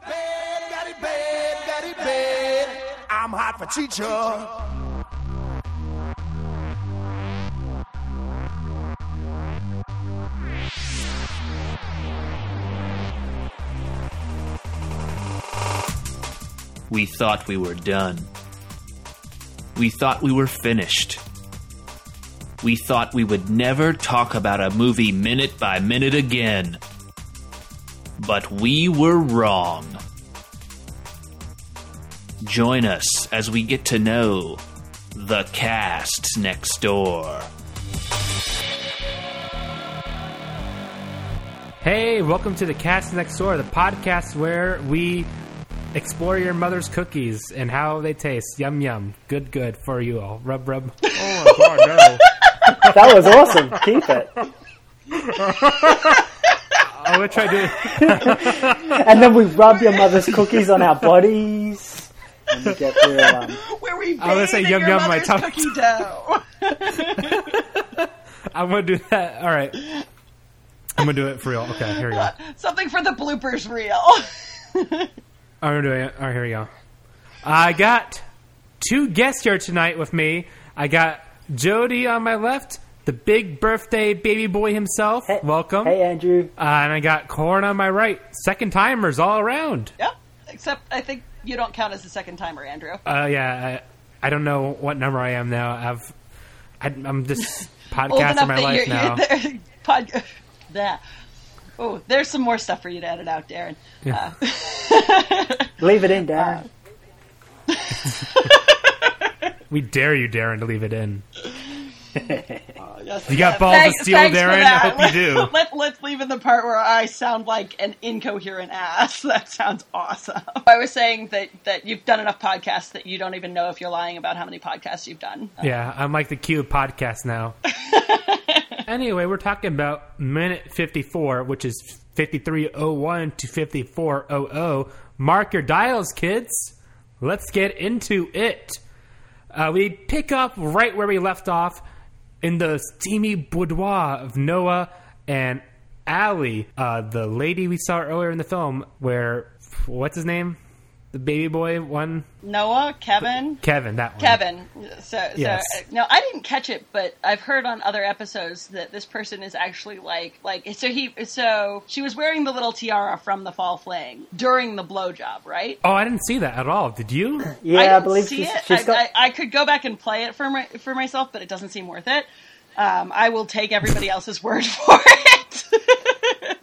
bad, bad, bad. I'm hot for teacher. We thought we were done. We thought we were finished. We thought we would never talk about a movie minute by minute again. But we were wrong. Join us as we get to know the cast next door. Hey, welcome to the Cast Next Door, the podcast where we explore your mother's cookies and how they taste. Yum yum, good good for you all. Rub rub. Oh my god, no! That was awesome. Keep it. I'm gonna. And then we rub your mother's cookies on our bodies. And we get the, um, Where we I was gonna say yum yum my tummy. Cookie dough. I'm gonna do that. All right. I'm gonna do it for real. Okay, here we go. Something for the bloopers reel. I'm gonna do it. All right, here we go. I got two guests here tonight with me. I got Jody on my left, the big birthday baby boy himself. hey, Welcome. Hey, Andrew. Uh, and I got Corin on my right. Second timers all around. yep. Except I think you don't count as a second timer, Andrew. Uh, yeah, I, I don't know what number I am now. I've, I, I'm just Old podcasting my life you're, now. you're there. Pod, that. Oh, there's some more stuff for you to edit out, Darren. Uh, Leave it in, Darren. We dare you, Darren, to leave it in. Yes, You got yeah, balls to thanks- steal, thanks for Darren? I that. hope you do. Let, let's leave in the part where I sound like an incoherent ass. That sounds awesome. I was saying that, that you've done enough podcasts that you don't even know if you're lying about how many podcasts you've done. Yeah, I'm like the Q podcast now. anyway, we're talking about minute 54, which is 5301 to 5400. Mark your dials, kids. Let's get into it. Uh, we pick up right where we left off in the steamy boudoir of Noah and Allie, uh, the lady we saw earlier in the film, where, what's his name? The baby boy one? Noah, Kevin, Kevin, that one. Kevin. So, so Yes. uh, no, I didn't catch it, but I've heard on other episodes that this person is actually like, like, so he, so she was wearing the little tiara from the fall fling during the blowjob, right? Oh, I didn't see that at all. Did you? Yeah, I, I, didn't believe see she's, it. she's I, got. I, I could go back and play it for my, for myself, but it doesn't seem worth it. Um, I will take everybody else's word for it.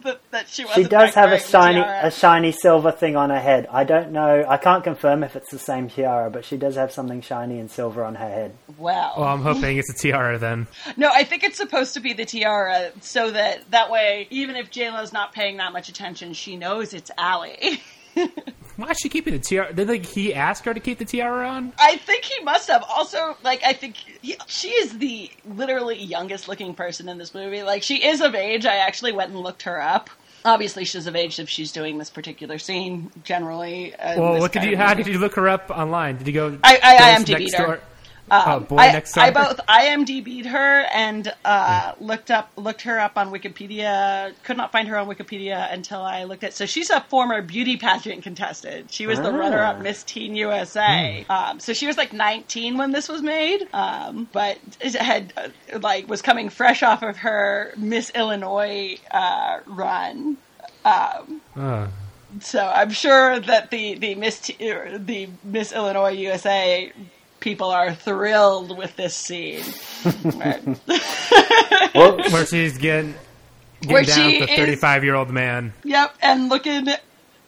That, that she she wasn't does have a shiny, tiara. a shiny silver thing on her head. I don't know. I can't confirm if it's the same tiara, but she does have something shiny and silver on her head. Wow. Well, I'm hoping it's a tiara then. No, I think it's supposed to be the tiara, so that that way, even if JLo's not paying that much attention, she knows it's Allie. Why is she keeping the tiara? Did like he ask her to keep the tiara on? I think he must have. Also, like, I think he, she is the literally youngest looking person in this movie. Like, she is of age. I actually went and looked her up. Obviously, she's of age if she's doing this particular scene. Generally, uh, Well, what did you? how did you look her up online? Did you go? I- I Boys IMDb'd her. Door? oh, boy Um, I, next. I both IMDb'd her and uh, looked up looked her up on Wikipedia. Could not find her on Wikipedia until I looked at. So she's a former beauty pageant contestant. She was the Ah. runner up Miss Teen USA. Um, so she was like 19 when this was made, um, but it had uh, like was coming fresh off of her Miss Illinois uh, run. Uh, So I'm sure that the the Miss T- er, the Miss Illinois USA people are thrilled with this scene. Well, where she's getting, getting Where down she with the 35 year old man. yep, and looking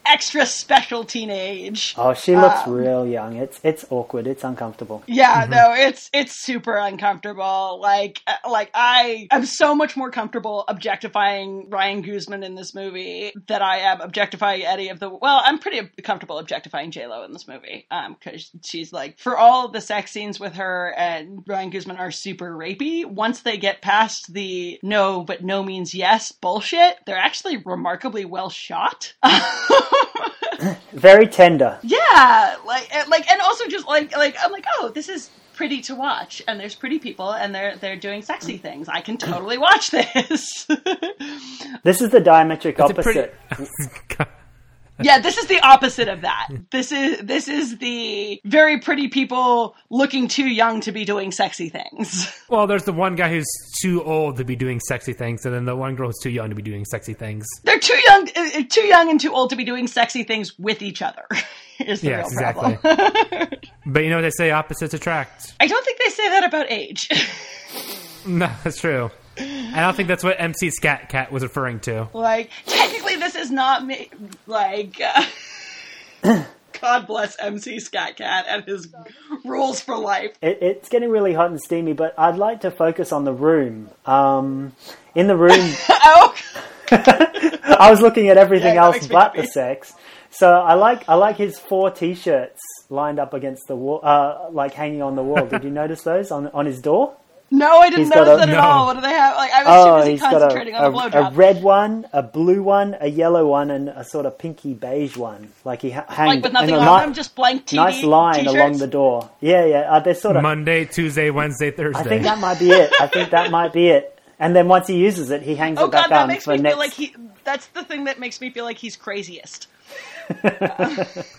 extra special teenage. oh, she looks Um, real young. It's it's awkward. It's uncomfortable. Yeah, no, it's it's super uncomfortable. Like uh, like I am so much more comfortable objectifying Ryan Guzman in this movie that I am objectifying any of the. Well, I'm pretty comfortable objectifying J Lo in this movie, um, because she's like for all the sex scenes with her and Ryan Guzman are super rapey. Once they get past the no but no means yes bullshit, they're actually remarkably well shot. Very tender. Yeah, like and- like and also just like like I'm like, oh, this is pretty to watch and there's pretty people and they're they're doing sexy things. I can totally watch this. This is the diametric It's a pretty. yeah, this is the opposite of that. This is this is the very pretty people looking too young to be doing sexy things. Well, there's the one guy who's too old to be doing sexy things, and then the one girl who's too young to be doing sexy things. They're too young, uh, too young and too old to be doing sexy things with each other. Is the Yes, real problem. exactly. But you know what they say opposites attract. I don't think they say that about age. No, that's true. I don't think that's what MC Scat Cat was referring to. like technically, is not me. Like. Uh, God bless MC Scat Cat and his rules for life. It, it's getting really hot and steamy, but I'd like to focus on the room. Um, in the room, Oh, I was looking at everything Yeah, else but the sex. So I like I like his four T-shirts lined up against the wall, uh, like hanging on the wall. Did you notice those on on his door? No, I didn't He's notice a- that at No. all. What do they have? Like I was Oh, too busy he's got concentrating a, on the a, a red one, a blue one, a yellow one, and a sort of pinky beige one. Like he ha- hanged like with nothing on a ni- them, just blank TV nice line t-shirts. along the door. Yeah, yeah. Uh, they're sort of. Monday, Tuesday, Wednesday, Thursday. I think that might be it. I think that might be it. And then once he uses it, he hangs Oh it back god, that on makes for me next. feel like he. That's the thing that makes me feel like he's craziest.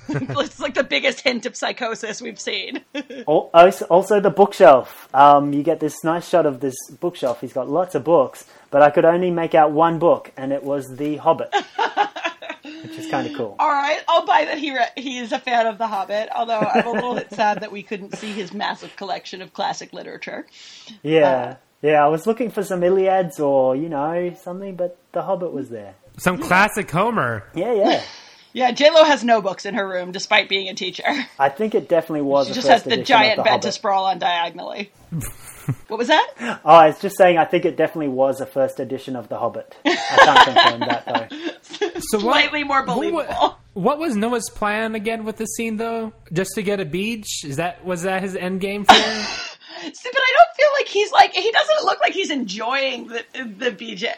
it's like the biggest hint of psychosis we've seen. Also, also the bookshelf. Um, you get this nice shot of this bookshelf. He's got lots of books, but I could only make out one book, and it was The Hobbit, which is kind of cool. All right, I'll buy that he re- he is a fan of The Hobbit. Although I'm a little bit sad that we couldn't see his massive collection of classic literature. Yeah, yeah. I was looking for some Iliads or you know something, but The Hobbit was there. Some classic Homer. Yeah, yeah. Yeah, J Lo has no books in her room, despite being a teacher. I think it definitely was. She a just first has the giant the bed Hobbit. to sprawl on diagonally. what was that? Oh, I was just saying. I think it definitely was a first edition of The Hobbit. I can't confirm that though. So what, Slightly more believable. What, was Noah's plan again with the scene though? Just to get a beach? Is that was that his end game for? See, but I don't feel like he's like he doesn't look like he's enjoying the the BJ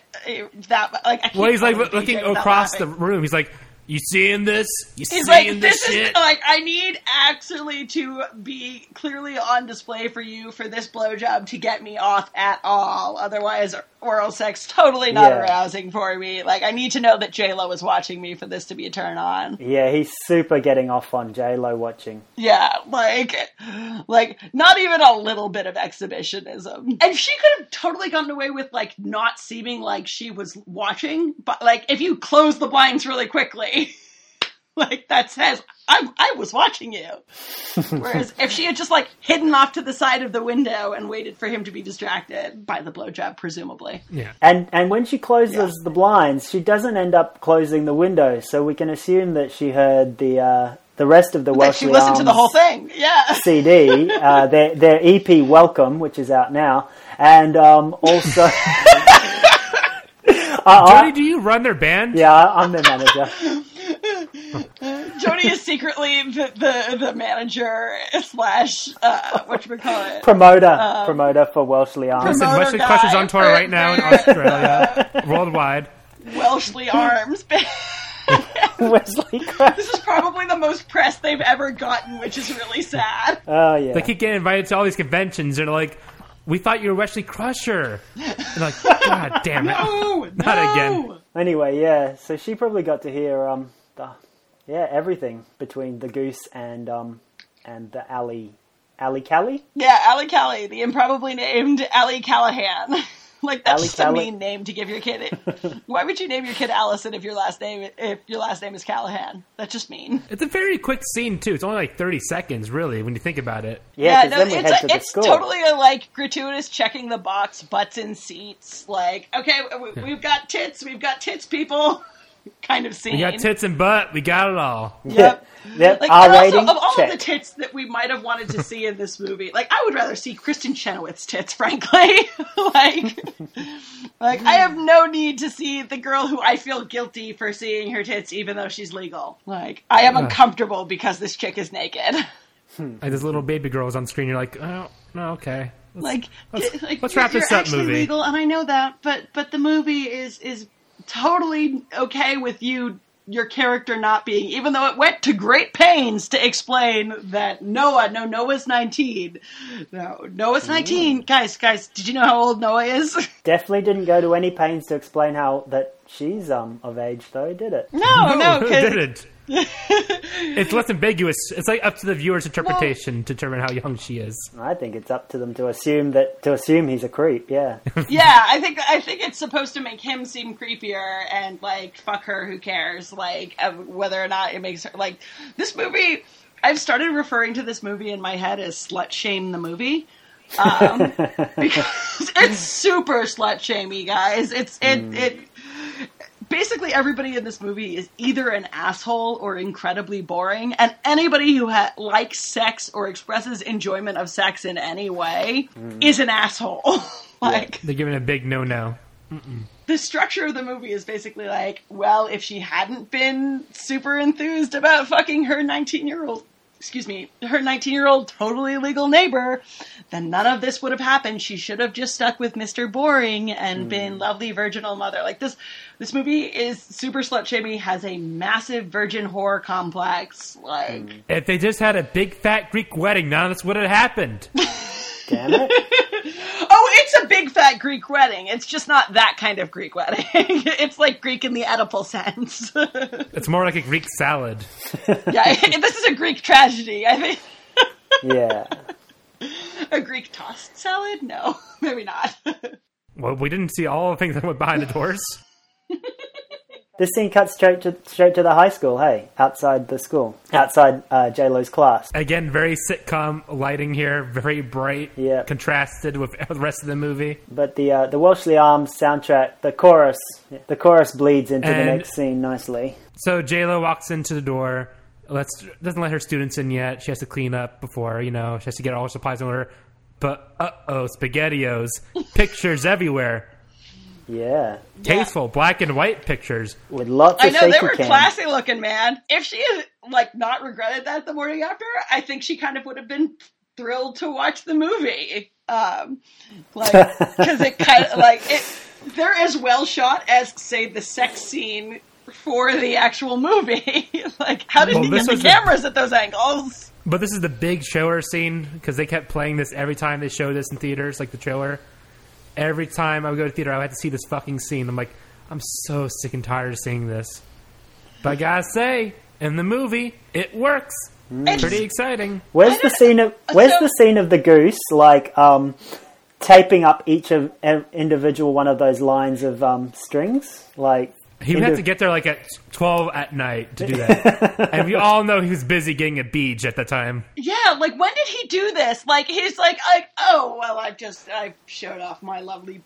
that like. I well, he's like looking across the room. He's like, "You seeing this? You He's seeing like, this this shit?" is like I need actually to be clearly on display for you for this blowjob to get me off at all. Otherwise, oral sex totally not Yeah. arousing for me. Like I need to know that J Lo is watching me for this to be a turn on. Yeah, he's super getting off on J Lo watching. Yeah, like, like not even a little bit of exhibitionism. And she could have totally gotten away with like not seeming like she was watching, but like if you close the blinds really quickly, like that says I I was watching you. Whereas if she had just like hidden off to the side of the window and waited for him to be distracted by the blowjob, presumably. yeah. And and when she closes the blinds, she doesn't end up closing the window, so we can assume that she heard the uh, the rest of the That she Welshly listened to the whole thing. Yeah. CD, uh, their their EP Welcome, which is out now, and um, also. I- I- do you run their band? yeah, I- I'm their manager. Jody is secretly the, the, the manager slash uh, what you call it Promoter, promoter for Welshly Arms. Listen, Promoter Wesley Crusher's guy on tour right now in Australia, worldwide. Welshly Arms. Wesley Crusher. this is probably the most press they've ever gotten, which is really sad. Oh yeah. They keep getting invited to all these conventions. They're like, "We thought you were Wesley Crusher." They're like, "God damn it!" No, Not no. again. Anyway, yeah. So she probably got to hear um the yeah everything between the goose and um and the alley alley Callie. Yeah, Ali Callie, the improbably named Ali Callahan. like that's Ali just a mean name to give your kid. Why would you name your kid Allison if your last name if your last name is Callahan? That's just mean. It's a very quick scene too. It's only like thirty seconds, really, when you think about it. Yeah, Yeah, 'cause no, then we it's head a, to the it's totally a like gratuitous checking the box, butts in seats. Like, okay, we, we've got tits, we've got tits, people. kind of scene. We got tits and butt. We got it all. Yep. Yep. Like, R and also, rating. of all check. of the tits that we might have wanted to see in this movie, like I would rather see Kristin Chenoweth's tits, frankly. like, like I have no need to see the girl who I feel guilty for seeing her tits, even though she's legal. Like, I am uncomfortable because this chick is naked. Hmm. Like there's little baby girls on screen. You're like, oh, no, okay. like, Let's- like let's you're- wrap this you're up, actually movie. legal, and I know that, but but the movie is is totally okay with you your character not being, even though it went to great pains to explain that Noah, no, Noah's 19. No, Noah's 19. Guys, guys, did you know how old Noah is? Definitely didn't go to any pains to explain how that she's um of age though, did it? No, no, it 'cause- didn't. it's less ambiguous. It's like up to the viewer's interpretation to determine how young she is. I think it's up to them to assume that to assume he's a creep. Yeah, yeah, I think I think it's supposed to make him seem creepier and like fuck her. Who cares? Like uh, whether or not it makes her like this movie. I've started referring to this movie in my head as "slut shame the movie." um, because it's super slut shamey, guys. It's it it basically everybody in this movie is either an asshole or incredibly boring, and anybody who ha- likes sex or expresses enjoyment of sex in any way mm. is an asshole. like They're giving a big no-no. the structure of the movie is basically like, well, if she hadn't been super enthused about fucking her 19 year old, excuse me, her 19 year old totally legal neighbor, then none of this would have happened. She should have just stuck with Mr. Boring and hmm. been lovely virginal mother. Like this, this movie is super slut shamey, has a massive virgin horror complex. Like, hmm. If they just had a big fat Greek wedding, none of this would have happened. damn it. oh, it's a big fat Greek wedding. It's just not that kind of Greek wedding. it's like Greek in the Oedipal sense. It's more like a Greek salad. yeah, this is a Greek tragedy. I think. Yeah, A Greek tossed salad? No, maybe not. Well, we didn't see all the things that went behind the doors. This scene cuts straight to straight to the high school. Hey, outside the school, outside uh, J Lo's class. Again, very sitcom lighting here, very bright, Yeah. contrasted with the rest of the movie. But the uh, the Welshly Arms soundtrack, the chorus, the chorus bleeds into the next scene nicely. So J Lo walks into the door. Let's doesn't let her students in yet. She has to clean up before you know. She has to get all her supplies in order. But uh oh, spaghettios, pictures everywhere, Yeah, tasteful black and white pictures. with lots I of know they safety were cam. classy looking, man. If she had like not regretted that the morning after, I think she kind of would have been thrilled to watch the movie. Um, like because it kind of like it. They're as well shot as say the sex scene for the actual movie. like how did Well, he get the was a- cameras at those angles? But this is the big shower scene because they kept playing this every time they showed this in theaters, like the trailer. Every time I would go to theater, I would have to see this fucking scene. I'm like, I'm so sick and tired of seeing this. But I gotta say, in the movie, it works. It's- Pretty exciting. Where's the scene of Where's so- the scene of the goose like um, taping up each of individual one of those lines of um, strings? Like He would have to get there like at 12 at night to do that. and we all know he was busy getting a beach at the time. Yeah, like when did he do this? Like he's like, like, oh well, I've just I showed off my lovely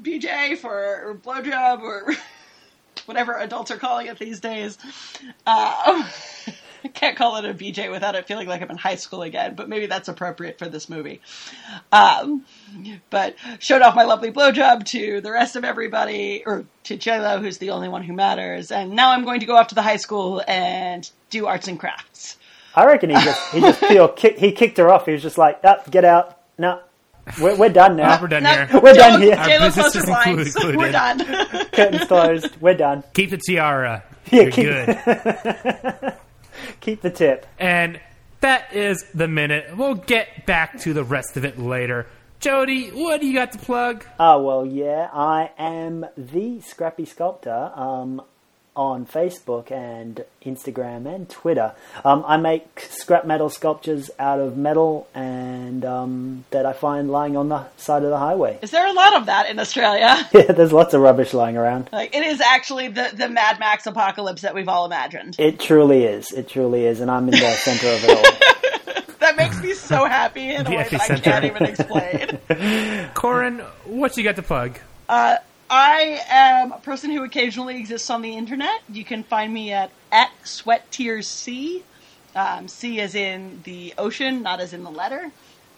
BJ for or blowjob or whatever adults are calling it these days. Uh, I can't call it a BJ without it feeling like I'm in high school again, but maybe that's appropriate for this movie. Um, but showed off my lovely blowjob to the rest of everybody, or to J-Lo, who's the only one who matters. And now I'm going to go off to the high school and do arts and crafts. I reckon he just he just pure kick, he kicked her off. He was just like, up, get out. No, we're, we're done now. We're done No, here. We're done J-Lo- here. J-Lo Our business closed her is blinds. included. We're done. Curtains closed. We're done. Keep the tiara. Yeah, You're keep- good. Keep the tip. And that is the minute. We'll get back to the rest of it later. Jody, what do you got to plug? Oh well, yeah. I am the Scrappy Sculptor um, on Facebook and Instagram and Twitter. Um, I make scrap metal sculptures out of metal and um, that I find lying on the side of the highway. Is there a lot of that in Australia? Yeah, there's lots of rubbish lying around. Like it is actually the the Mad Max apocalypse that we've all imagined. It truly is. It truly is, and I'm in the center of it all. That makes me so happy in a way that I can't even explain. Corin, what you got to plug? Uh, I am a person who occasionally exists on the internet. You can find me at at Sweat Tears C. Um, C as in the ocean, not as in the letter.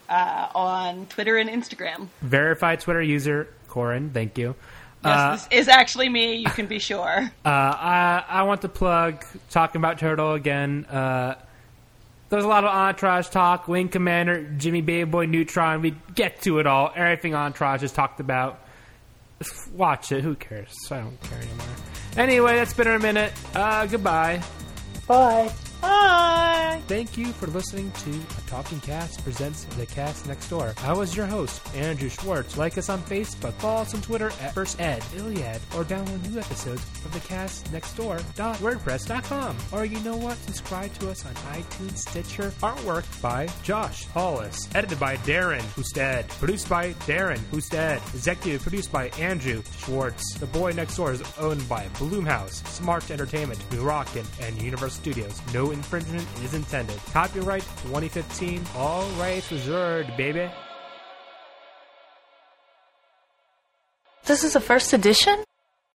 Uh, on Twitter and Instagram. Verified Twitter user, Corin, thank you. Uh, this is actually me. You can be sure. Uh, I, I want to plug talking about Turtle again. Uh, there's a lot of Entourage talk. Wing Commander, Jimmy Baby Boy, Neutron. We get to it all. Everything Entourage is talked about. Watch it. Who cares? I don't care anymore. Anyway, that's been our minute. Uh, goodbye. Bye. Bye. Thank you for listening to A Talking Cast presents The Cast Next Door. I was your host, Andrew Schwartz. Like us on Facebook, follow us on Twitter at First Ed, Iliad, or download new episodes of The Cast Next Door.wordpress.com. Or you know what? Subscribe to us on iTunes, Stitcher. Artwork by Josh Hollis. Edited by Darren Husted. Produced by Darren Husted. Executive produced by Andrew Schwartz. The Boy Next Door is owned by Blumhouse, Smart Entertainment, Nuyorican, and Universal Studios. Infringement is intended. Copyright 2015. All rights reserved, baby. This is a first edition?